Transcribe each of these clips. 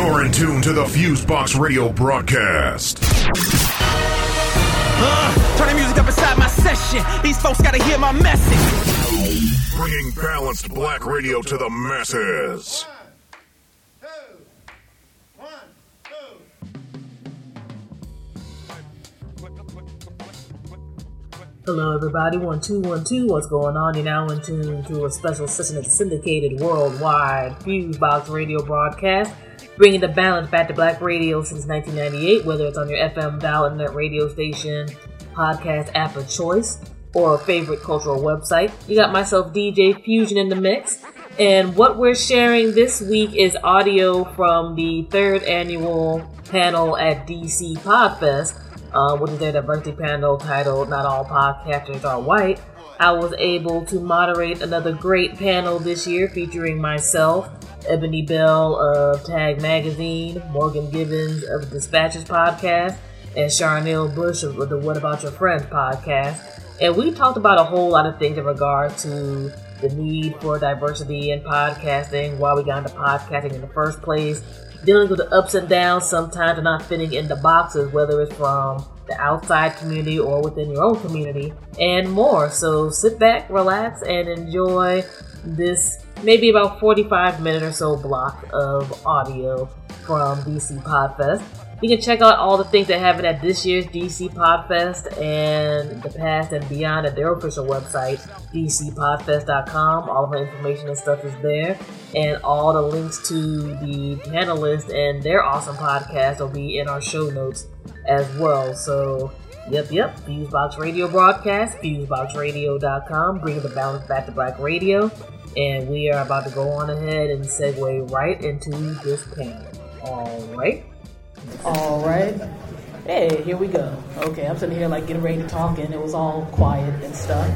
You're in tune to the Fusebox Radio broadcast. Uh, turn the music up inside my session. These folks gotta hear my message. Bringing balanced black radio to the masses. Hello, everybody. One two one two. What's going on? You're now in tune to a special session of syndicated worldwide Fusebox Radio broadcast, bringing the balance back to Black radio since 1998. Whether it's on your FM dial internet radio station, podcast app of choice, or a favorite cultural website, you got myself DJ Fusion in the mix. And what we're sharing this week is audio from the third annual panel at DC Podfest uh, which is their diversity panel titled Not All Podcasters Are White, I was able to moderate another great panel this year featuring myself, Ebony Bell of Tag Magazine, Morgan Gibbons of Dispatches podcast, and Charnel Bush of the What About Your Friends podcast. And we talked about a whole lot of things in regard to the need for diversity in podcasting, why we got into podcasting in the first place, dealing with the ups and downs sometimes not fitting in the boxes, whether it's from the outside community or within your own community, and more. So sit back, relax, and enjoy this maybe about 45 minute or so block of audio from DC Podfest. You can check out all the things that happen at this year's DC Podfest and the past and beyond at their official website, dcpodfest.com. All of the information and stuff is there. And all the links to the panelists and their awesome podcast will be in our show notes as well. So, yep, yep, Fusebox Radio broadcast, fuseboxradio.com, bringing the balance back to black radio. And we are about to go on ahead and segue right into this panel. All right. All right. Hey, here we go. Okay, I'm sitting here like getting ready to talk, and it was all quiet and stuff.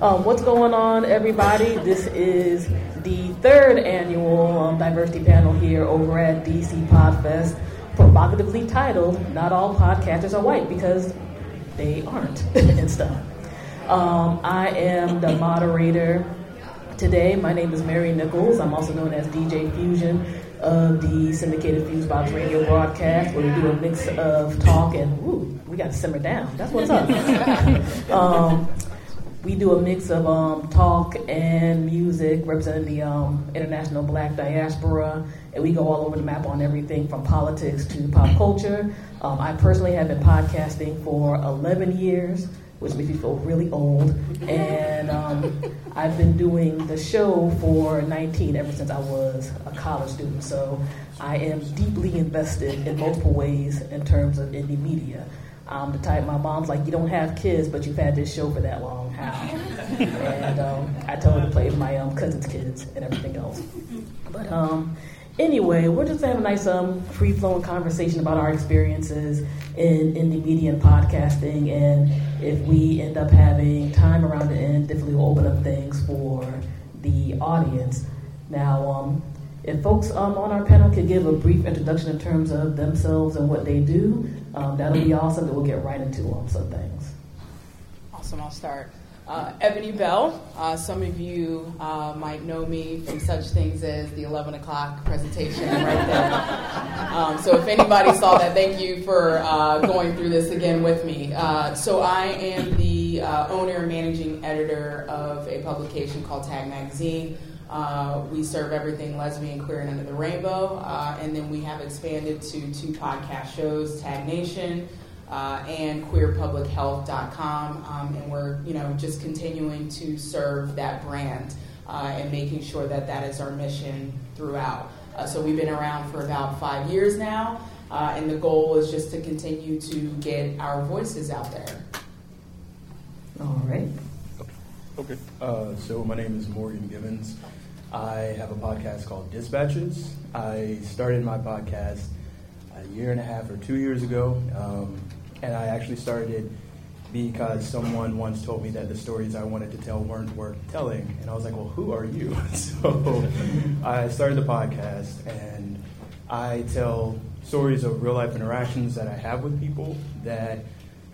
Um, what's going on, everybody? This is the third annual um, diversity panel here over at DC Podfest, provocatively titled "Not All Podcasters Are White" because they aren't and stuff. Um, I am the moderator today. My name is Mary Nichols. I'm also known as DJ Fusion of the syndicated Fusebox radio broadcast, where we do a mix of talk and ooh, we got to simmer down. That's what's up. um, we do a mix of um, talk and music representing the um, international black diaspora, and we go all over the map on everything from politics to pop culture. Um, I personally have been podcasting for 11 years which makes me feel really old. And um, I've been doing the show for 19 ever since I was a college student. So I am deeply invested in multiple ways in terms of indie media. The type, my mom's like, you don't have kids, but you've had this show for that long. How? and um, I told her to play with my um, cousin's kids and everything else. But um, anyway, we're just having a nice, um, free flowing conversation about our experiences in indie media and podcasting. And if we end up having time around the end, definitely we'll open up things for the audience. Now, um, if folks um, on our panel could give a brief introduction in terms of themselves and what they do, um, that'll be awesome. Then we'll get right into um, some things. Awesome. I'll start. Uh, Ebony Bell. Uh, some of you uh, might know me from such things as the 11 o'clock presentation right there. Um, so if anybody saw that, thank you for uh, going through this again with me. Uh, so I am the uh, owner and managing editor of a publication called Tag Magazine. we serve everything lesbian, queer, and under the rainbow. and then we have expanded to two podcast shows, Tag Nation uh, and queerpublichealth.com. Um, and we're, you know, just continuing to serve that brand uh, and making sure that that is our mission throughout. Uh, so we've been around for about five years now, uh, and the goal is just to continue to get our voices out there. All right. Okay. Uh, so my name is Morgan Gibbons. I have a podcast called Dispatches. I started my podcast a year and a half or two years ago. Um, and I actually started because someone once told me that the stories I wanted to tell weren't worth telling. And I was like, well, who are you? so I started the podcast and I tell stories of real life interactions that I have with people that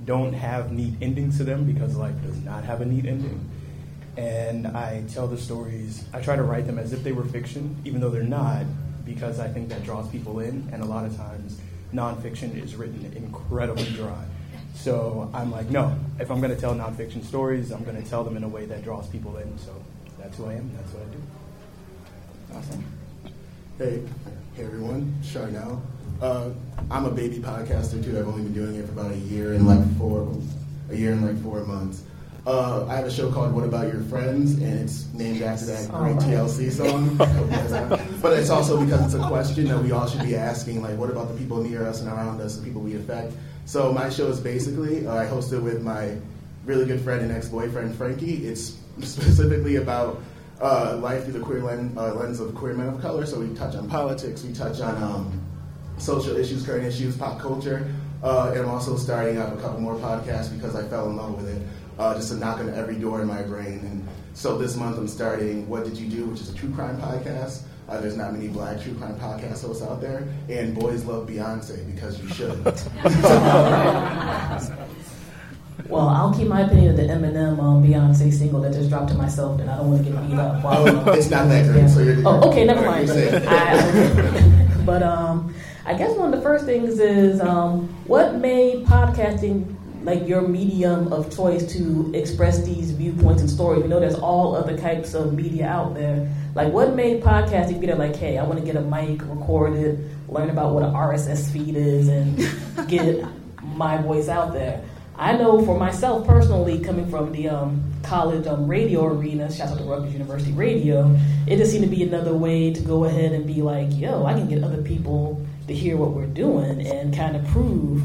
don't have neat endings to them because life does not have a neat ending. And I tell the stories, I try to write them as if they were fiction, even though they're not, because I think that draws people in, and a lot of times nonfiction is written incredibly dry. So I'm like, no, if I'm going to tell nonfiction stories, I'm going to tell them in a way that draws people in. So that's who I am. That's what I do. Awesome. Hey, hey everyone, Charnel. Uh, I'm a baby podcaster too. I've only been doing it for about a year and like four, a year and like four months. Uh, I have a show called What About Your Friends, and it's named after that great TLC song. but it's also because it's a question that we all should be asking, like, what about the people near us and around us, the people we affect? So my show is basically, uh, I host it with my really good friend and ex-boyfriend, Frankie. It's specifically about uh, life through the queer lens, uh, lens, of queer men of color. So we touch on politics, we touch on um, social issues, current issues, pop culture. Uh, and I'm also starting up a couple more podcasts because I fell in love with it uh, just to knock on every door in my brain. And so this month I'm starting What Did You Do, which is a true crime podcast. Uh, there's not many black true crime podcast hosts out there, and boys love Beyonce because you should. well, I'll keep my opinion of the Eminem um, Beyonce single that just dropped to myself, and I don't want to get beat up. While, oh, it's not that great. Yeah. So you're, oh, okay, never mind. I, but um, I guess one of the first things is um, what made podcasting like your medium of choice to express these viewpoints and stories. We know there's all other types of media out there. Like, what made podcasting be there? Like, hey, I want to get a mic, record it, learn about what an RSS feed is, and get my voice out there. I know for myself personally, coming from the um, college um, radio arena, shout out to Rutgers University Radio, it just seemed to be another way to go ahead and be like, yo, I can get other people to hear what we're doing and kind of prove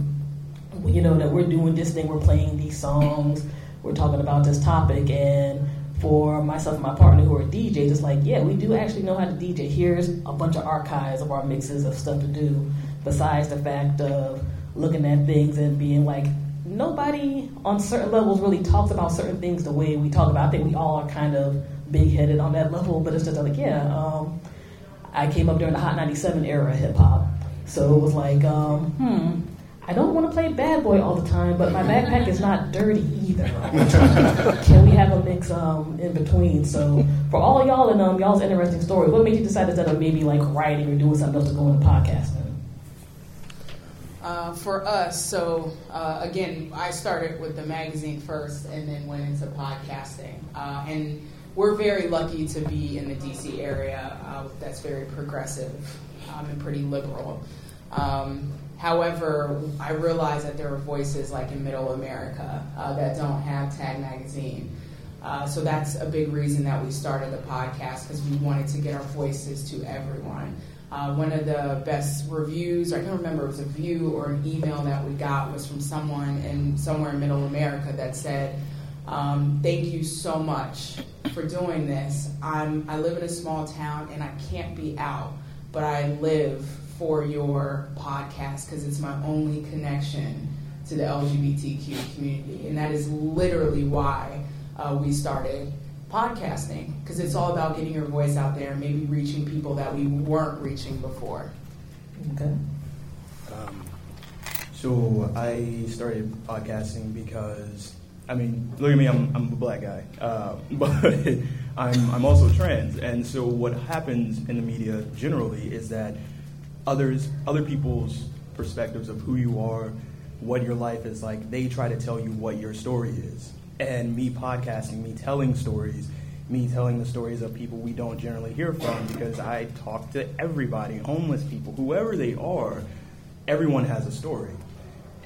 you know, that we're doing this thing, we're playing these songs, we're talking about this topic, and for myself and my partner who are DJs, it's like, yeah, we do actually know how to DJ. Here's a bunch of archives of our mixes of stuff to do, besides the fact of looking at things and being like, nobody on certain levels really talks about certain things the way we talk about. I think we all are kind of big headed on that level, but it's just like, yeah, um, I came up during the Hot 97 era hip hop. So it was like, um, hmm, I don't want to play bad boy all the time, but my backpack is not dirty either. Can we have a mix um, in between? So for all y'all and um, y'all's interesting story, what made you decide instead of maybe like writing or doing something else to go into podcasting? Uh, for us, so uh, again, I started with the magazine first and then went into podcasting. Uh, and we're very lucky to be in the DC area uh, that's very progressive um, and pretty liberal. Um, However, I realize that there are voices like in Middle America uh, that don't have Tag Magazine. Uh, so that's a big reason that we started the podcast because we wanted to get our voices to everyone. Uh, one of the best reviews, I can't remember, if it was a view or an email that we got was from someone in somewhere in Middle America that said, um, "Thank you so much for doing this. I'm I live in a small town and I can't be out, but I live for your podcast because it's my only connection to the LGBTQ community. And that is literally why uh, we started podcasting because it's all about getting your voice out there and maybe reaching people that we weren't reaching before. Okay. Um, so I started podcasting because, I mean, look at me, I'm, I'm a black guy, uh, but I'm, I'm also trans. And so what happens in the media generally is that others, other people's perspectives of who you are, what your life is like. They try to tell you what your story is. And me podcasting, me telling stories, me telling the stories of people we don't generally hear from because I talk to everybody, homeless people, whoever they are, everyone has a story.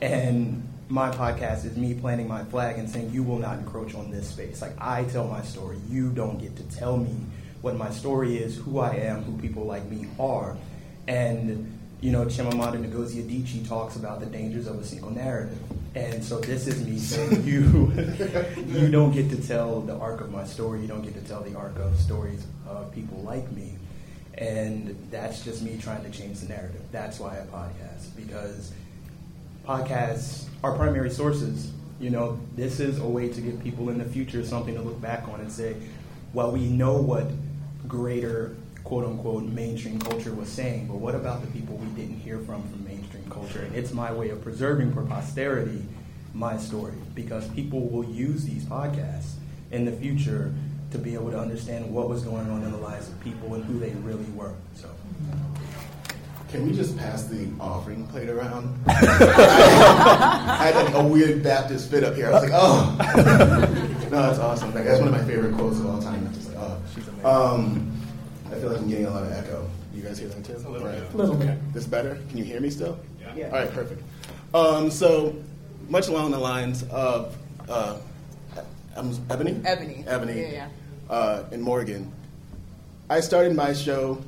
And my podcast is me planting my flag and saying, You will not encroach on this space. Like, I tell my story. You don't get to tell me what my story is, who I am, who people like me are. And you know, Chimamanda Ngozi Adichie talks about the dangers of a single narrative. And so this is me saying you you don't get to tell the arc of my story, you don't get to tell the arc of stories of people like me. And that's just me trying to change the narrative. That's why I podcast. Because podcasts are primary sources. You know, this is a way to give people in the future something to look back on and say, well, we know what greater quote unquote mainstream culture was saying, but what about the people we didn't hear from from mainstream culture? And it's my way of preserving for posterity my story because people will use these podcasts in the future to be able to understand what was going on in the lives of people and who they really were. So. can we just pass the offering plate around? I had a weird Baptist fit up here. I was like, oh. no, that's awesome. Like, that's one of my favorite quotes of all time. It's just like, oh. she's Um, I feel like I'm getting a lot of echo. You guys hear that too? A little bit. little bit. This better? Can you hear me still? Yeah. yeah. All right, perfect. Um, so, much along the lines of uh, Ebony? Ebony. Ebony. Yeah, yeah. Uh, in Morgan. I started my show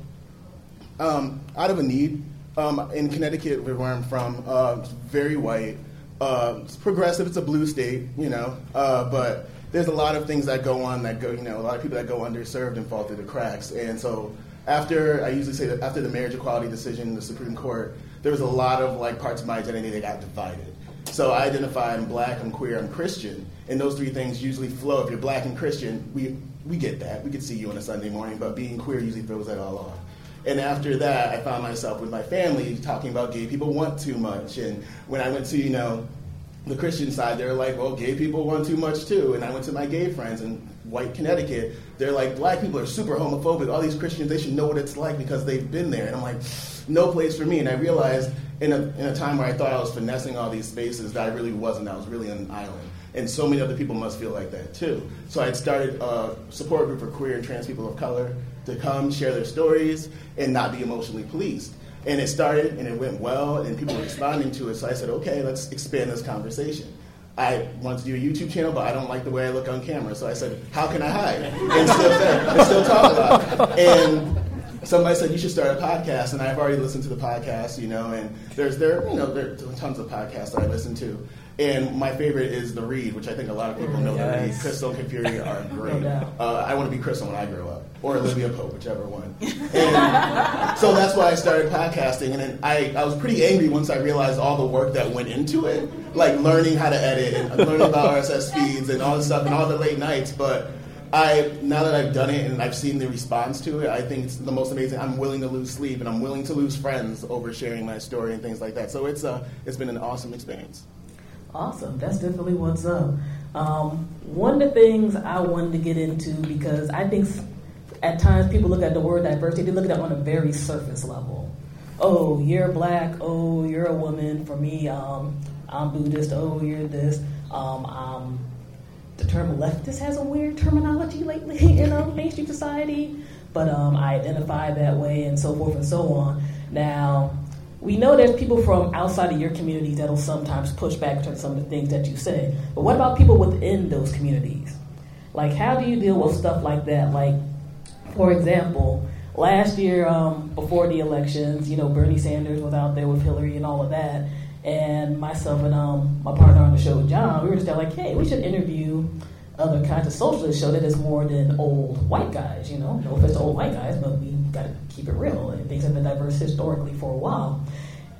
um, out of a need. Um, in Connecticut, where I'm from, uh, it's very white. Uh, it's progressive. It's a blue state, you know. Uh, but there's a lot of things that go on that go, you know, a lot of people that go underserved and fall through the cracks. And so after, I usually say that after the marriage equality decision in the Supreme Court, there was a lot of like parts of my identity that got divided. So I identify I'm black, I'm queer, I'm Christian, and those three things usually flow. If you're black and Christian, we we get that. We could see you on a Sunday morning, but being queer usually throws that all off. And after that, I found myself with my family talking about gay people want too much. And when I went to, you know, the Christian side, they're like, well, gay people want too much too. And I went to my gay friends in white Connecticut. They're like, black people are super homophobic. All these Christians, they should know what it's like because they've been there. And I'm like, no place for me. And I realized in a, in a time where I thought I was finessing all these spaces that I really wasn't. I was really on an island. And so many other people must feel like that too. So I started a support group for queer and trans people of color to come share their stories and not be emotionally policed. And it started and it went well, and people were responding to it. So I said, okay, let's expand this conversation. I want to do a YouTube channel, but I don't like the way I look on camera. So I said, how can I hide and still, and still talk about it? And somebody said you should start a podcast, and I've already listened to the podcast, you know, and there's there you know there are tons of podcasts that I listen to. And my favorite is The Read, which I think a lot of people know The Read. Crissle and Fury are great. Uh, I want to be Crissle when I grow up, or Olivia Pope, whichever one. And so that's why I started podcasting, and then I, I was pretty angry once I realized all the work that went into it, like learning how to edit and learning about RSS feeds and all this stuff, and all the late nights. But I now that I've done it and I've seen the response to it, I think it's the most amazing. I'm willing to lose sleep and I'm willing to lose friends over sharing my story and things like that. So it's uh, it's been an awesome experience. Awesome. That's definitely what's up. Um, one of the things I wanted to get into because I think s- at times people look at the word diversity, they look at it on a very surface level. Oh, you're black. Oh, you're a woman. For me, um, I'm Buddhist. Oh, you're this. Um, I'm the term leftist has a weird terminology lately in um, mainstream society, but um, I identify that way and so forth and so on. Now, we know there's people from outside of your community that'll sometimes push back to some of the things that you say, but what about people within those communities? Like, how do you deal with stuff like that? Like, for example, last year um, before the elections, you know, Bernie Sanders was out there with Hillary and all of that. And myself and um, my partner on the show, John, we were just like, hey, we should interview other kinds of socialists show that is more than old white guys, you know. No offense to old white guys, but we got to keep it real. And things have been diverse historically for a while.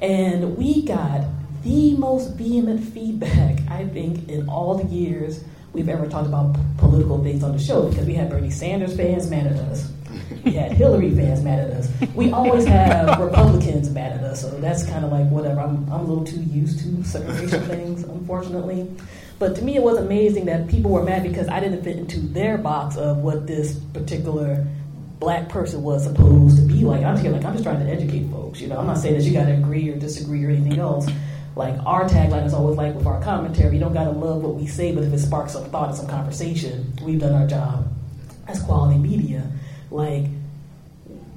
And we got the most vehement feedback, I think, in all the years we've ever talked about p- political things on the show because we had Bernie Sanders fans mad at us. We had Hillary fans mad at us. We always have Republicans mad at us, so that's kind of like whatever. I'm, I'm a little too used to segregation things, unfortunately. But to me, it was amazing that people were mad because I didn't fit into their box of what this particular black person was supposed to be like. I'm here like I'm just trying to educate folks. You know, I'm not saying that you got to agree or disagree or anything else. Like our tagline is always like with our commentary, you don't got to love what we say, but if it sparks some thought and some conversation, we've done our job as quality media. Like,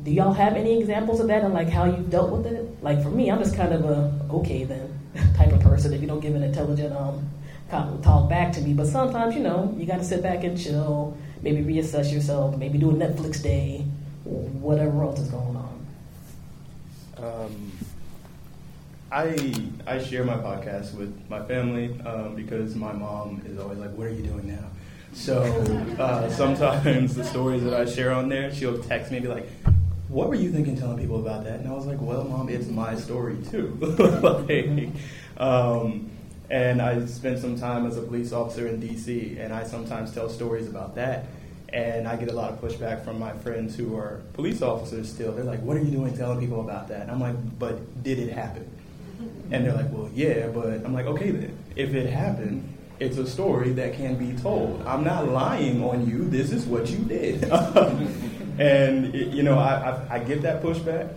do y'all have any examples of that and like how you've dealt with it? Like for me, I'm just kind of a okay then type of person if you don't give an intelligent um talk back to me. But sometimes you know you got to sit back and chill, maybe reassess yourself, maybe do a Netflix day, whatever else is going on. Um, I I share my podcast with my family um, because my mom is always like, "What are you doing now?" So uh, sometimes the stories that I share on there, she'll text me and be like, "What were you thinking telling people about that?" And I was like, "Well, mom, it's my story too." like, um, and I spent some time as a police officer in D.C. and I sometimes tell stories about that. And I get a lot of pushback from my friends who are police officers still. They're like, what are you doing telling people about that? And I'm like, but did it happen? And they're like, well, yeah, but I'm like, okay then. If it happened, it's a story that can be told. I'm not lying on you. This is what you did. and, it- you know, I, I, I get that pushback.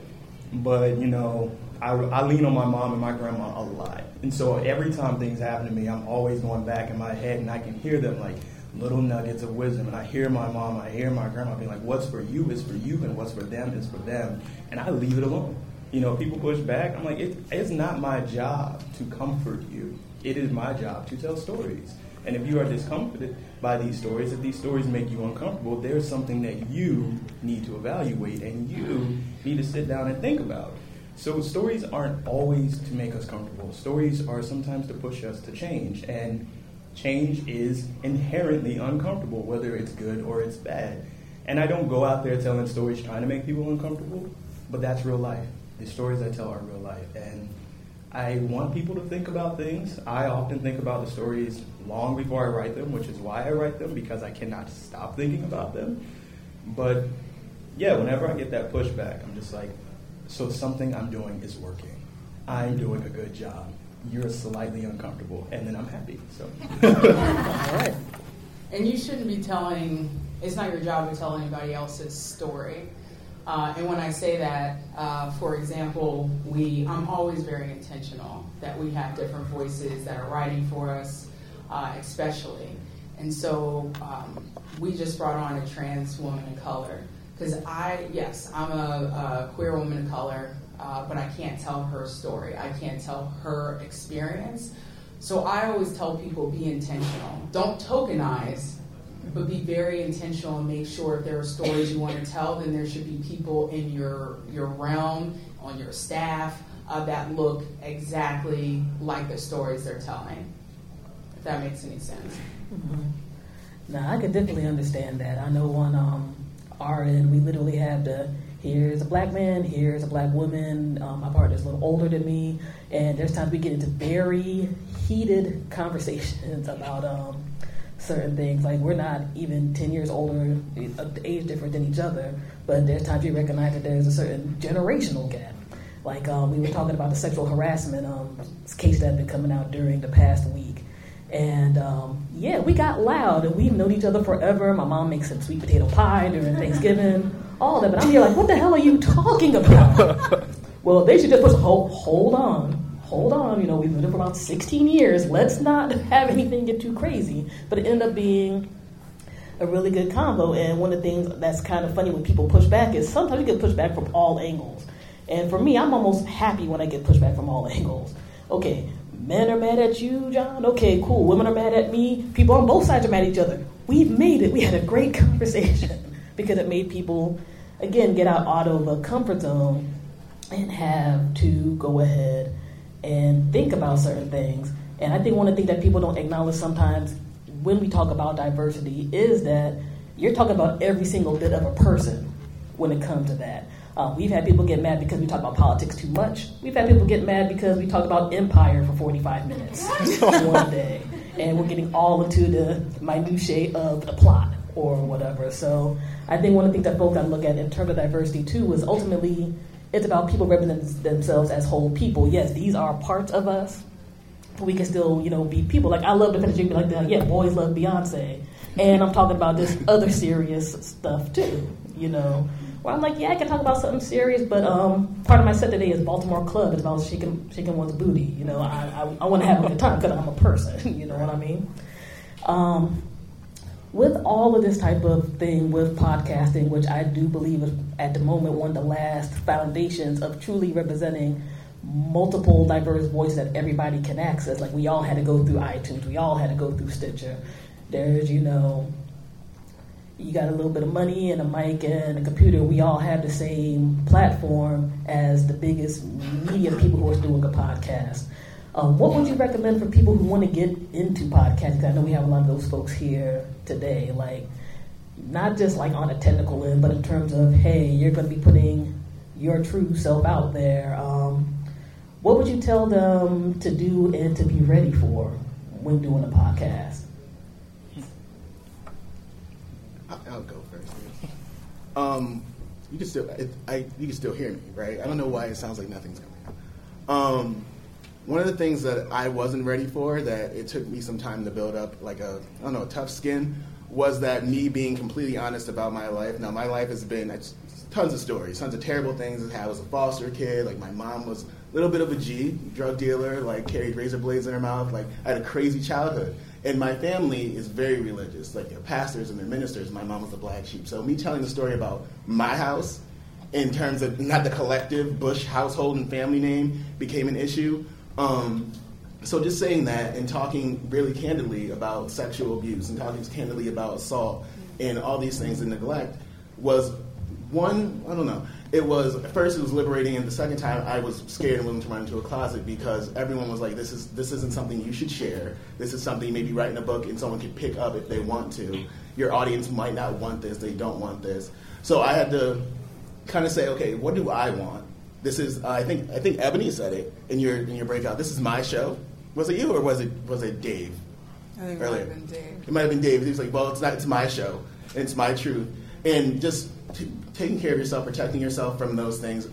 but you know, I, I lean on my mom and my grandma a lot. And so every time things happen to me, I'm always going back in my head and I can hear them like little nuggets of wisdom. And I hear my mom, I hear my grandma being like, what's for you is for you, and what's for them is for them. And I leave it alone. You know, people push back. I'm like, it, it's not my job to comfort you. It is my job to tell stories. And if you are discomforted by these stories, if these stories make you uncomfortable, there's something that you need to evaluate and you need to sit down and think about. So stories aren't always to make us comfortable. Stories are sometimes to push us to change. And change is inherently uncomfortable, whether it's good or it's bad. And I don't go out there telling stories trying to make people uncomfortable, but that's real life. The stories I tell are real life. And I want people to think about things. I often think about the stories long before I write them, which is why I write them, because I cannot stop thinking about them. But yeah, whenever I get that pushback, I'm just like, so something I'm doing is working. I'm doing a good job. You're slightly uncomfortable, and then I'm happy. So, all right. And you shouldn't be telling. It's not your job to tell anybody else's story. Uh, and when I say that, uh, for example, we I'm always very intentional that we have different voices that are writing for us, uh, especially. And so um, we just brought on a trans woman of color because I yes I'm a, a, queer woman of color, uh, but I can't tell her story. I can't tell her experience. So I always tell people be intentional. Don't tokenize but be very intentional and make sure if there are stories you want to tell, then there should be people in your your realm, on your staff, uh, that look exactly like the stories they're telling. If that makes any sense. Mm-hmm. Now I could definitely understand that. I know on um, end, we literally have the here's a black man, here's a black woman. Um, my partner's a little older than me, and there's times we get into very heated conversations about um, certain things. Like we're not even ten years older, age different than each other, but there's times you recognize that there's a certain generational gap. Like um, we were talking about the sexual harassment um, case that had been coming out during the past week. And um, yeah, we got loud and we've known each other forever. My mom makes some sweet potato pie during Thanksgiving, all that. But I'm here like, what the hell are you talking about? well, they should just put, hold, hold on hold on, you know, we've been there for about 16 years. Let's not have anything get too crazy. But it ended up being a really good combo. And one of the things that's kind of funny when people push back is sometimes you get pushed back from all angles. And for me, I'm almost happy when I get pushed back from all angles. Okay, men are mad at you, John. Okay, cool. Women are mad at me. People on both sides are mad at each other. We've made it. We had a great conversation because it made people, again, get out, out of a comfort zone and have to go ahead and think about certain things. And I think one of the things that people don't acknowledge sometimes when we talk about diversity is that you're talking about every single bit of a person when it comes to that. Uh, we've had people get mad because we talk about politics too much. We've had people get mad because we talk about empire for 45 minutes one day. And we're getting all into the minutiae of the plot or whatever. So I think one of the things that folks got to look at in terms of diversity too is ultimately it's about people representing themselves as whole people. Yes, these are parts of us. but We can still, you know, be people. Like I love the picture, like that. Yeah, boys love Beyonce, and I'm talking about this other serious stuff too. You know, where I'm like, yeah, I can talk about something serious, but um, part of my set today is Baltimore Club. It's about shaking shaking one's booty. You know, I I, I want to have a good time because I'm a person. You know what I mean? Um, with all of this type of thing with podcasting, which I do believe is at the moment one of the last foundations of truly representing multiple diverse voices that everybody can access. Like we all had to go through iTunes, we all had to go through Stitcher. There's, you know, you got a little bit of money and a mic and a computer. We all have the same platform as the biggest media people who are doing a podcast. Um, what would you recommend for people who want to get into podcasting? I know we have a lot of those folks here today. Like, not just like on a technical end, but in terms of hey, you're going to be putting your true self out there. Um, what would you tell them to do and to be ready for when doing a podcast? I'll go first. Um, you can still, it, I, you can still hear me, right? I don't know why it sounds like nothing's coming out. Um, one of the things that I wasn't ready for, that it took me some time to build up, like a, I don't know, tough skin, was that me being completely honest about my life. Now, my life has been, tons of stories, tons of terrible things. I was a foster kid. Like my mom was a little bit of a G, drug dealer. Like carried razor blades in her mouth. Like I had a crazy childhood. And my family is very religious. Like they're pastors and they're ministers. My mom was the black sheep. So me telling the story about my house, in terms of not the collective Bush household and family name, became an issue. Um, so just saying that and talking really candidly about sexual abuse and talking candidly about assault and all these things and neglect was one i don't know. It was first it was liberating and the second time i was scared and willing to run into a closet because everyone was like this is this isn't something you should share. This is something maybe write in a book and someone can pick up if they want to. Your audience might not want this. They don't want this. So i had to kind of say okay what do i want this is uh, i think i think ebony said it in your in your breakout this is my show was it you or was it was it dave I think it might have been Dave. it might have been Dave. He was like, "Well, it's not. It's my show. And it's my truth." And just t- taking care of yourself, protecting yourself from those things,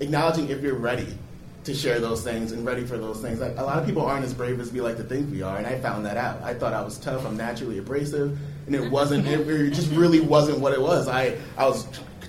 acknowledging if you're ready to share those things and ready for those things. Like a lot of people aren't as brave as we like to think we are, and I found that out. I thought I was tough. I'm naturally abrasive, and it wasn't. It, it just really wasn't what it was. I I was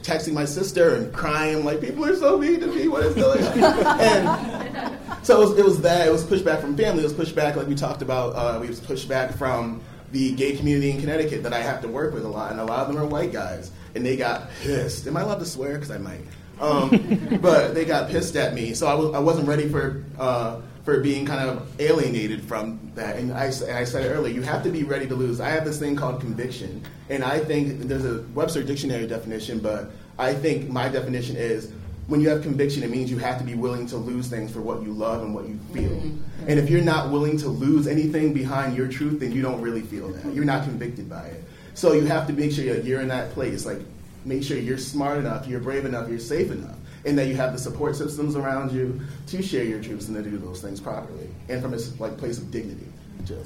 texting my sister and crying like people are so mean to me. What is going on? and so it was, it was that. It was pushback from family. It was pushback, like we talked about. Uh, we was pushback from the gay community in Connecticut that I have to work with a lot, and a lot of them are white guys, and they got pissed. Am I allowed to swear? Because I might. Um, but they got pissed at me, so I was I wasn't ready for. Uh, for being kind of alienated from that, and I, I said it earlier, you have to be ready to lose. I have this thing called conviction, and I think there's a Webster dictionary definition, but I think my definition is when you have conviction, it means you have to be willing to lose things for what you love and what you feel. Mm-hmm. Mm-hmm. And if you're not willing to lose anything behind your truth, then you don't really feel that. You're not convicted by it. So you have to make sure you're in that place. Like, make sure you're smart enough, you're brave enough, you're safe enough, and that you have the support systems around you to share your truths and to do those things properly, and from a like place of dignity. Too.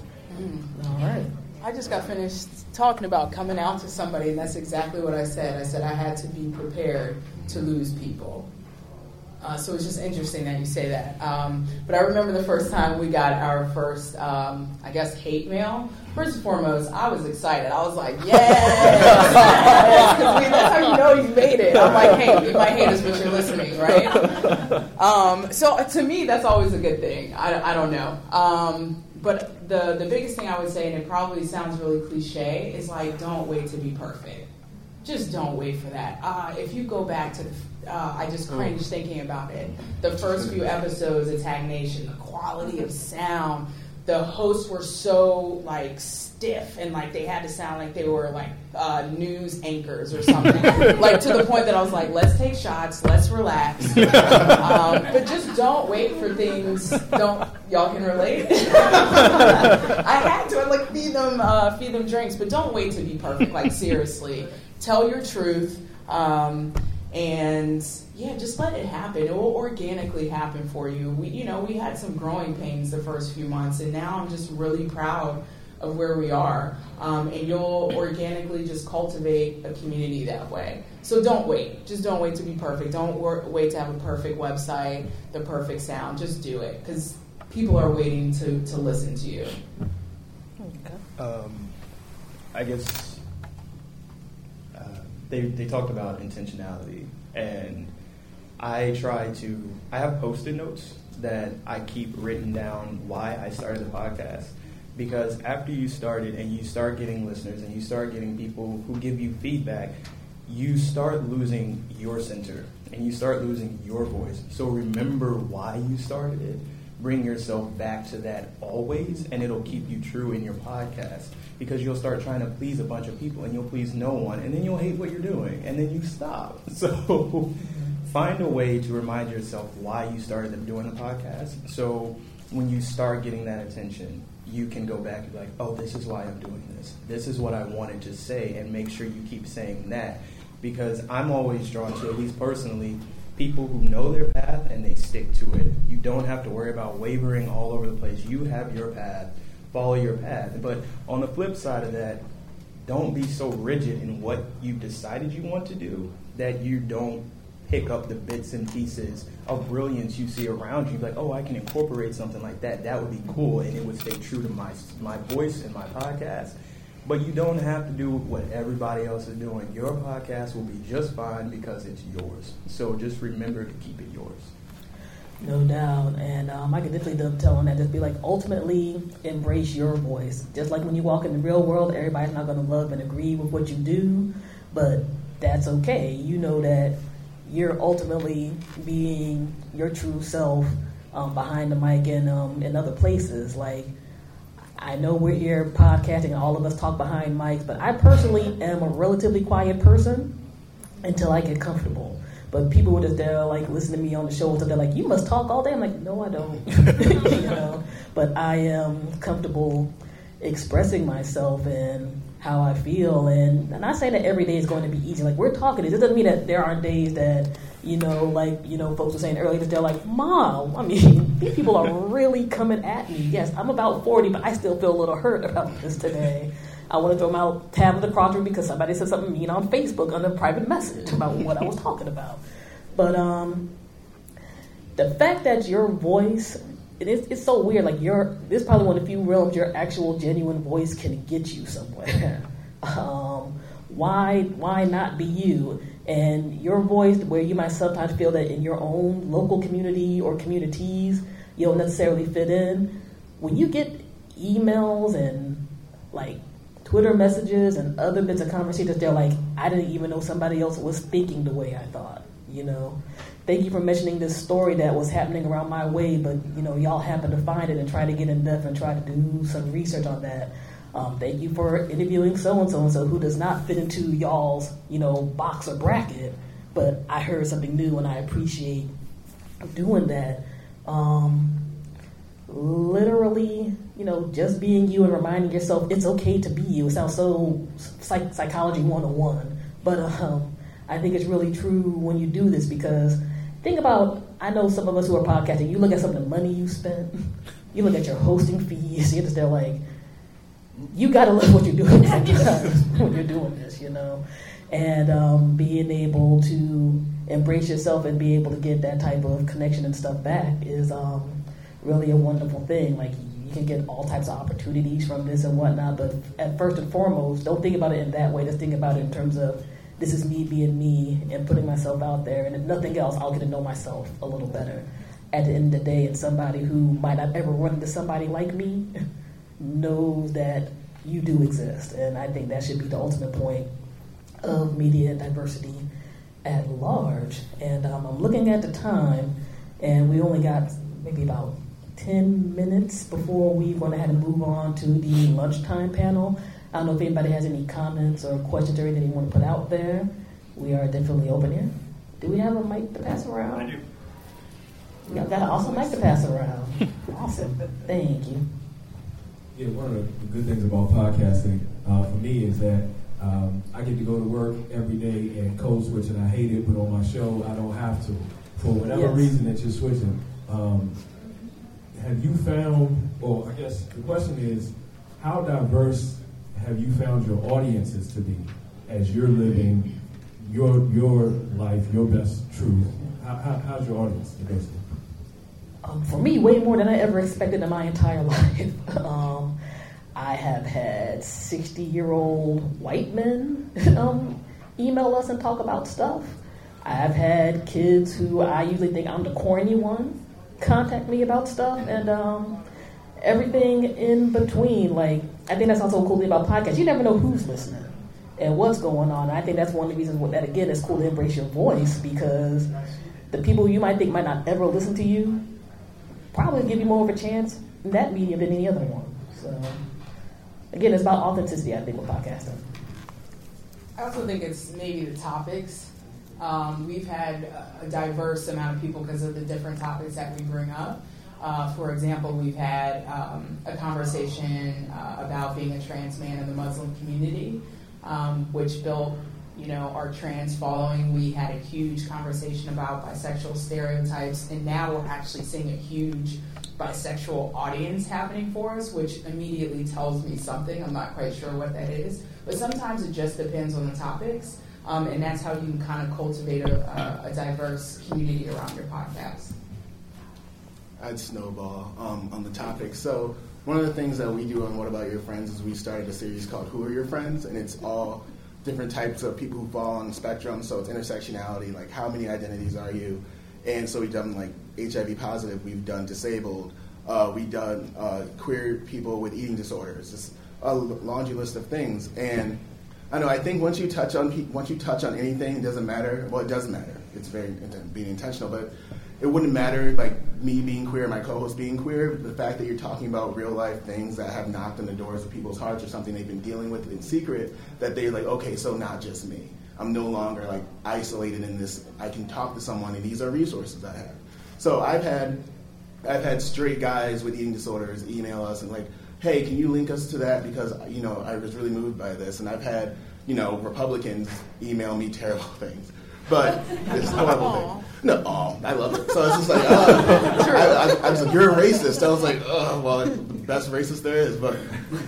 All right. I just got finished talking about coming out to somebody, and that's exactly what I said. I said I had to be prepared to lose people. Uh, so it's just interesting that you say that. Um, but I remember the first time we got our first, um, I guess, hate mail. First and foremost, I was excited. I was like, yes! yes! we- that's how you know you made it. I'm like, hey, you might hate us, but you're listening, right? Um, so uh, to me, that's always a good thing. I, I don't know. Um, but the, the biggest thing I would say, and it probably sounds really cliche, is like, don't wait to be perfect just don't wait for that. Uh, if you go back to, the, uh, I just cringe thinking about it. The first few episodes of Tag Nation, the quality of sound, the hosts were so like stiff and like they had to sound like they were like uh, news anchors or something. like to the point that I was like, let's take shots, let's relax, um, but just don't wait for things. Don't y'all can relate? I had to like feed them uh, feed them drinks, but don't wait to be perfect. Like seriously, tell your truth, um, and yeah, just let it happen. It will organically happen for you. We, you know, we had some growing pains the first few months, and now I'm just really proud of where we are. Um, and you'll organically just cultivate a community that way. So don't wait. Just don't wait to be perfect. Don't wor- wait to have a perfect website, the perfect sound. Just do it because people are waiting to, to listen to you. Um, I guess uh, they, they talked about intentionality, and I try to. I have post-it notes that I keep written down why I started the podcast. Because after you started and you start getting listeners and you start getting people who give you feedback, you start losing your center and you start losing your voice. So remember why you started it. Bring yourself back to that always, and it'll keep you true in your podcast because you'll start trying to please a bunch of people and you'll please no one, and then you'll hate what you're doing, and then you stop. So find a way to remind yourself why you started them doing a podcast. So when you start getting that attention, you can go back and be like, oh, this is why I'm doing this. This is what I wanted to say, and make sure you keep saying that. Because I'm always drawn to, at least personally, people who know their path and they stick to it. You don't have to worry about wavering all over the place. You have your path, follow your path. But on the flip side of that, don't be so rigid in what you've decided you want to do that you don't pick up the bits and pieces of brilliance you see around you. Like, oh, I can incorporate something like that. That would be cool, and it would stay true to my my voice and my podcast. But you don't have to do what everybody else is doing. Your podcast will be just fine because it's yours. So just remember to keep it yours. No doubt. And um, I could definitely dovetail on that. Just be like, ultimately, embrace your voice. Just like when you walk in the real world, everybody's not going to love and agree with what you do, but that's okay. You know that you're ultimately being your true self um, behind the mic and um, in other places. Like, I know we're here podcasting and all of us talk behind mics, but I personally am a relatively quiet person until I get comfortable. But people would just there like listen to me on the show, so they're like, "You must talk all day." I'm like, "No, I don't," you know. But I am comfortable expressing myself and how I feel, and I'm not saying that every day is going to be easy. Like we're talking, it doesn't mean that there aren't days that you know, like you know, folks were saying earlier that they're like, "Mom, I mean, these people are really coming at me." Yes, I'm about forty, but I still feel a little hurt about this today. I want to throw my tab in the crotchery because somebody said something mean on Facebook on a private message about what I was talking about. But um, the fact that your voice, it is, it's so weird. Like your, this is probably one of the few realms your actual genuine voice can get you somewhere. um, why, why not be you? And your voice, where you might sometimes feel that in your own local community or communities, you don't necessarily fit in. When you get emails and like Twitter messages and other bits of conversations, they're like, I didn't even know somebody else was thinking the way I thought. You know, thank you for mentioning this story that was happening around my way, but you know, y'all happened to find it and try to get in depth and try to do some research on that. Um, thank you for interviewing so and so and so who does not fit into y'all's you know box or bracket, but I heard something new and I appreciate doing that. Um, literally, you know, just being you and reminding yourself it's okay to be you. It sounds so psych- psychology 101, but um, I think it's really true when you do this because think about, I know some of us who are podcasting, you look at some of the money you spent, you look at your hosting fees, you're like, you gotta love what you're doing when you're doing this, you know? And um, being able to embrace yourself and be able to get that type of connection and stuff back is um, really a wonderful thing. Like you can get all types of opportunities from this and whatnot, but at first and foremost, don't think about it in that way. Just think about it in terms of this is me being me and putting myself out there, and if nothing else, I'll get to know myself a little better. At the end of the day, and somebody who might not ever run into somebody like me knows that you do exist, and I think that should be the ultimate point of media diversity at large. And um, I'm looking at the time, and we only got maybe about 10 minutes before we want to have to move on to the lunchtime panel. I don't know if anybody has any comments or questions or anything they want to put out there. We are definitely open here. Do we have a mic to pass around? I do. We got an awesome mic to pass around. awesome. Thank you. Yeah, one of the good things about podcasting uh, for me is that um, I get to go to work every day and code switch, and I hate it, but on my show, I don't have to. For whatever yes. reason that you're switching, um, have you found, or I guess the question is, how diverse have you found your audiences to be as you're living your your life, your best truth? How, how, how's your audience? Um, for me, way more than I ever expected in my entire life. um, I have had 60 year old white men um, email us and talk about stuff. I've had kids who I usually think I'm the corny one contact me about stuff and um, everything in between. Like, I think that's also a cool thing about podcasts. You never know who's listening and what's going on. And I think that's one of the reasons that, again, it's cool to embrace your voice because the people you might think might not ever listen to you probably give you more of a chance in that medium than any other one. So, again, it's about authenticity, I think, with podcasting. I also think it's maybe the topics. Um, we've had a diverse amount of people because of the different topics that we bring up. Uh, for example, we've had um, a conversation uh, about being a trans man in the Muslim community, um, which built, you know, our trans following. We had a huge conversation about bisexual stereotypes, and now we're actually seeing a huge bisexual audience happening for us, which immediately tells me something. I'm not quite sure what that is, but sometimes it just depends on the topics. Um, and that's how you can kind of cultivate a, a, diverse community around your podcast. I'd snowball um, on the topic. So one of the things that we do on What About Your Friends is we started a series called Who Are Your Friends, and it's all different types of people who fall on the spectrum. So it's intersectionality, like how many identities are you? And so we've done like HIV positive, we've done disabled, uh, we've done uh, queer people with eating disorders. It's a laundry list of things. And I know I think once you touch on once you touch on anything, it doesn't matter. Well, it doesn't matter. It's very being intentional, but it wouldn't matter like me being queer, my co-host being queer. The fact that you're talking about real life things that have knocked on the doors of people's hearts or something they've been dealing with in secret, that they're like, okay, so not just me. I'm no longer like isolated in this. I can talk to someone, and these are resources I have. So I've had I've had straight guys with eating disorders email us and like, hey, can you link us to that because you know I was really moved by this, and I've had you know Republicans email me terrible things but it's horrible thing. No, oh, I love it. So it's just like, uh, I, I, I, was like, you're a racist. I was like, oh, well, the best racist there is. But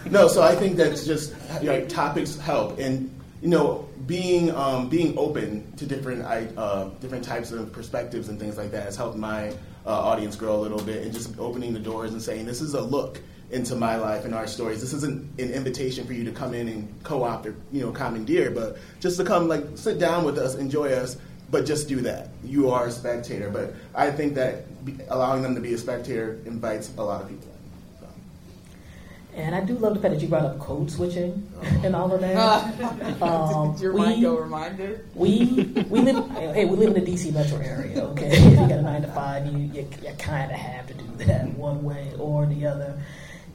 no, so I think that's just you know, topics help, and you know, being um, being open to different uh, different types of perspectives and things like that has helped my uh, audience grow a little bit, and just opening the doors and saying, this is a look into my life and our stories. This isn't an invitation for you to come in and co-opt or you know commandeer, but just to come like sit down with us, enjoy us, but just do that. You are a spectator, but I think that allowing them to be a spectator invites a lot of people. And I do love the fact that you brought up code switching and all of that. um, Your we, mind go reminder. We we live hey we live in the DC metro area. Okay, if you got a nine to five, you you, you kind of have to do that one way or the other.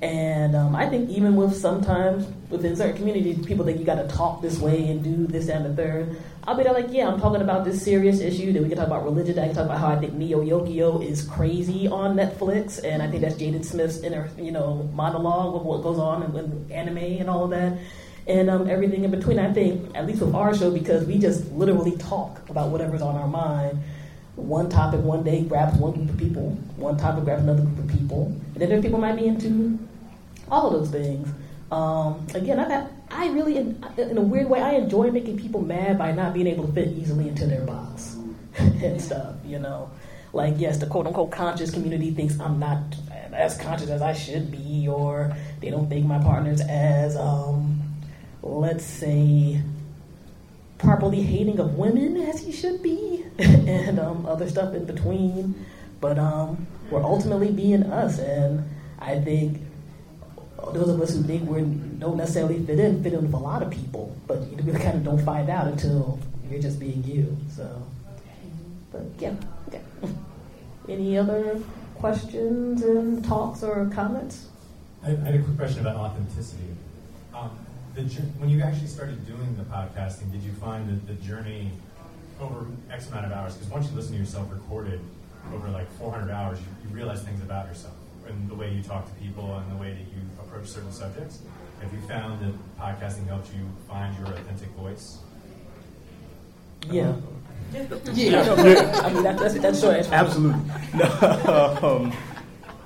And um, I think even with sometimes within certain communities, people think you got to talk this way and do this and the third. I'll be there like, yeah, I'm talking about this serious issue. Then we can talk about religion. I can talk about how I think Neo Yokio is crazy on Netflix, and I think that's Jaden Smith's inner, you know, monologue of what goes on in anime and all of that, and um, everything in between. I think, at least with our show, because we just literally talk about whatever's on our mind one topic one day grabs one group of people, one topic grabs another group of people, and then there people might be into all of those things. Um, again, I I really, in, in, a weird way, I enjoy making people mad by not being able to fit easily into their box and stuff. You know, like yes, the quote unquote conscious community thinks I'm not as conscious as I should be, or they don't think my partner's as, um, let's say, properly hating of women as he should be, and um, other stuff in between. But um, we're ultimately being us, and I think those of us who think we don't necessarily fit in fit in with a lot of people, but you really kind of don't find out until you're just being you. So, but yeah, okay. Any other questions and talks or comments? I, I had a quick question about authenticity. The, when you actually started doing the podcasting, did you find that the journey over X amount of hours? Because once you listen to yourself recorded over like 400 hours, you, you realize things about yourself and the way you talk to people and the way that you approach certain subjects. Have you found that podcasting helped you find your authentic voice? Yeah. yeah. I mean, that, that's, that's short answer. Absolutely. No, um,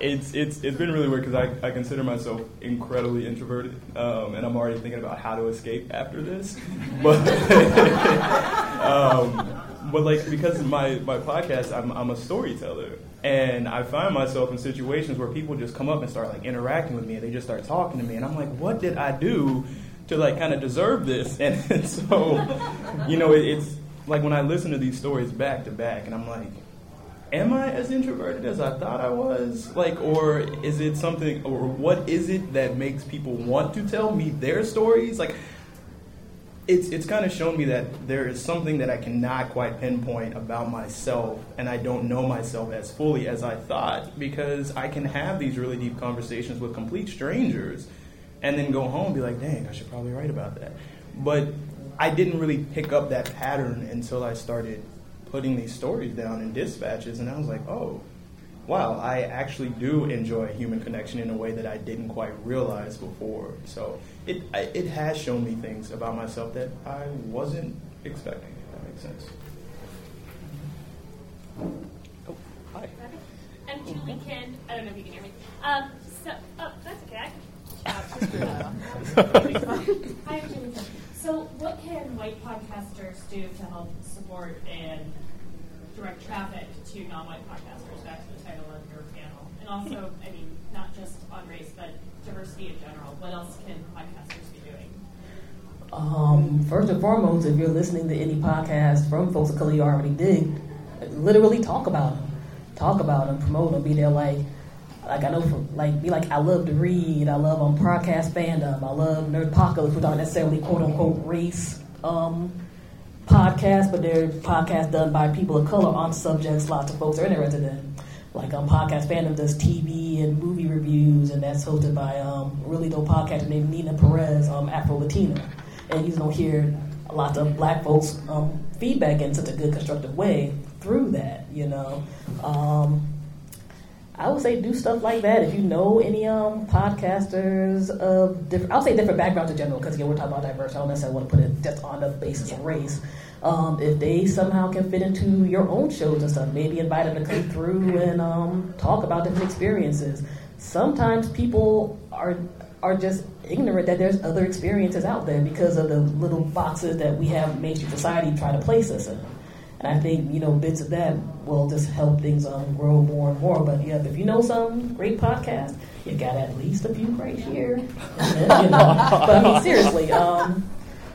it's, it's, it's been really weird because I, I consider myself incredibly introverted, um, and I'm already thinking about how to escape after this. But, um, but like, because my, my podcast, I'm, I'm a storyteller. And I find myself in situations where people just come up and start like interacting with me and they just start talking to me and I'm like, what did I do to like kind of deserve this? And, and so, you know, it, it's like when I listen to these stories back to back and I'm like, am I as introverted as I thought I was? Like, or is it something, or what is it that makes people want to tell me their stories? Like, it's it's kind of shown me that there is something that I cannot quite pinpoint about myself, and I don't know myself as fully as I thought because I can have these really deep conversations with complete strangers, and then go home and be like, "Dang, I should probably write about that." But I didn't really pick up that pattern until I started putting these stories down in dispatches, and I was like, "Oh, wow, I actually do enjoy human connection in a way that I didn't quite realize before." So it it has shown me things about myself that I wasn't expecting. If that makes sense. Oh, hi. I'm Julie Ken. I don't know if you can hear me. Um, so, oh, that's okay. Hi, I'm Julie Ken. So, what can white podcasters do to help support and direct traffic to non-white podcasters? Back to the title of your panel and also, I mean, not just on race, but diversity in general? What else can podcasters be doing? Um, first and foremost, if you're listening to any podcast from folks of color you already did, literally talk about them, talk about them, promote them, be there like. Like I know, from, like be like I love to read. I love um podcast fandom. I love Nerdpocalypse, which aren't necessarily quote unquote race um podcasts, but they're podcasts done by people of color on subjects lots of folks are interested in. Like um, podcast fandom does TV and movie reviews, and that's hosted by um, really dope podcaster named Nina Perez, um, Afro Latina, and you don't hear lots of black folks um, feedback in such a good constructive way through that. You know, um, I would say do stuff like that. If you know any um, podcasters of different, I'll say different backgrounds in general, because again, we're talking about diversity. I don't necessarily want to put it just on the basis of race. Um, if they somehow can fit into your own shows and stuff, maybe invite them to come through and um, talk about different experiences. Sometimes people are are just ignorant that there's other experiences out there because of the little boxes that we have mainstream society try to place us in. And I think, you know, bits of that will just help things um, grow more and more. But yeah, if you know some great podcast, you got at least a few right here. you know? But I mean, seriously, um,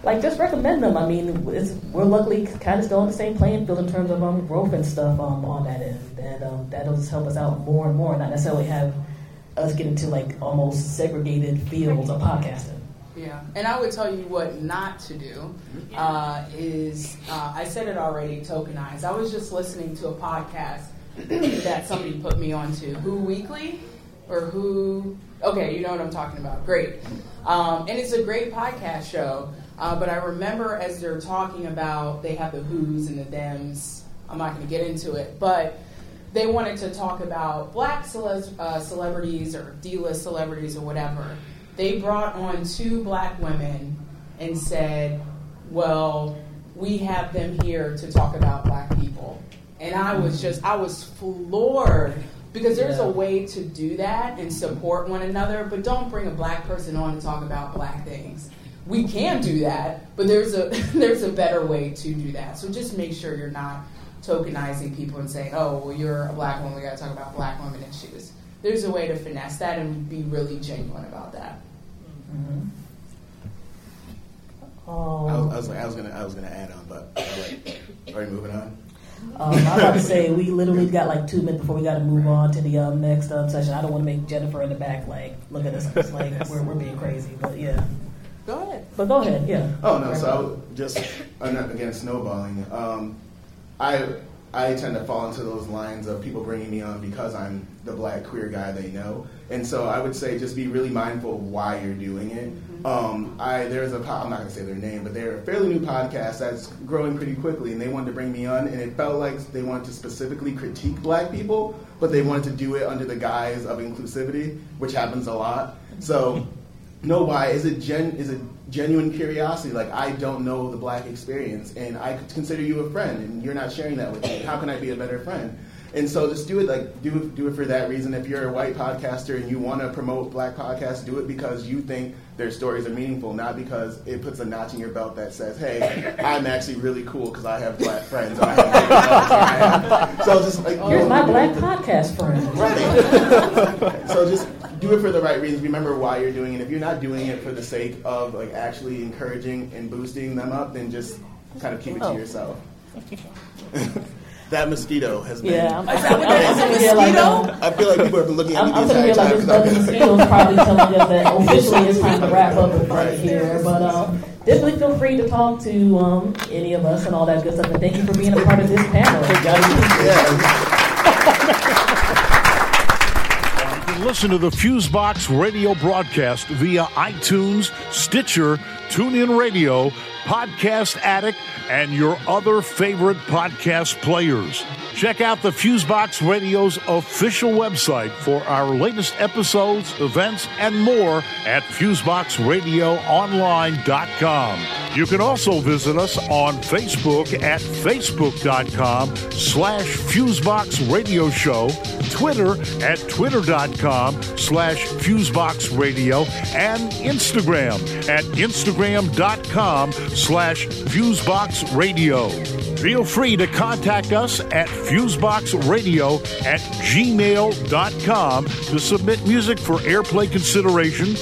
like just recommend them. I mean, we're luckily kind of still on the same playing field in terms of um, growth and stuff um, on that end. And um, that'll just help us out more and more, not necessarily have us get into like almost segregated fields of podcasting. Yeah, and I would tell you what not to do uh, is uh, I said it already. Tokenize. I was just listening to a podcast that somebody put me onto. Who Weekly or Who? Okay, you know what I'm talking about. Great, um, and it's a great podcast show. Uh, but I remember as they're talking about they have the Who's and the Thems. I'm not going to get into it, but they wanted to talk about black cele- uh, celebrities or D-list celebrities or whatever they brought on two black women and said, well, we have them here to talk about black people. And I was mm-hmm. just, I was floored because there's yeah. a way to do that and support one another, but don't bring a black person on to talk about black things. We can do that, but there's a there's a better way to do that. So just make sure you're not tokenizing people and saying, "Oh, well, you're a black woman. We got to talk about black women issues." There's a way to finesse that and be really genuine about that. Mm-hmm. Um, I, was, I, was, I was gonna I was gonna add on, but like, are you moving on? Um, I was about to say we literally got like two minutes before we got to move on to the um, next um, session. I don't want to make Jennifer in the back like look at us it's like we're, we're being crazy, but yeah. Go ahead. But go ahead, yeah. Oh no, so I just again snowballing. Um, I I tend to fall into those lines of people bringing me on because I'm the black queer guy they know. And so I would say just be really mindful of why you're doing it. Mm-hmm. Um, I there's a I'm not gonna say their name, but they're a fairly new podcast that's growing pretty quickly, and they wanted to bring me on, and it felt like they wanted to specifically critique black people, but they wanted to do it under the guise of inclusivity, which happens a lot. So know why is it gen is it genuine curiosity like i don't know the black experience and i consider you a friend and you're not sharing that with me how can i be a better friend and so just do it like do do it for that reason if you're a white podcaster and you want to promote black podcasts do it because you think their stories are meaningful not because it puts a notch in your belt that says hey i'm actually really cool because i have black friends so just like oh, here's my black podcast friend right so just do it for the right reasons. Remember why you're doing it. If you're not doing it for the sake of like actually encouraging and boosting them up, then just kind of keep it to oh. yourself. that mosquito has been. Yeah, I'm, I'm, I'm, I'm mosquito? Like, I feel like people have been looking at me I'm, the entire time. Like this mosquito is probably telling us that officially it's time to wrap up right here. But um, definitely feel free to talk to um, any of us and all that good stuff. And thank you for being a part of this panel. Yeah listen to the Fusebox radio broadcast via iTunes, Stitcher, TuneIn Radio, Podcast Addict, and your other favorite podcast players. Check out the Fusebox Radio's official website for our latest episodes, events, and more at FuseboxRadioOnline.com. You can also visit us on Facebook at Facebook.com slash Fusebox Radio Show, Twitter at Twitter.com slash Fusebox Radio, and Instagram at Instagram instagram.com slash fuseboxradio. Feel free to contact us at fuseboxradio at gmail.com to submit music for airplay consideration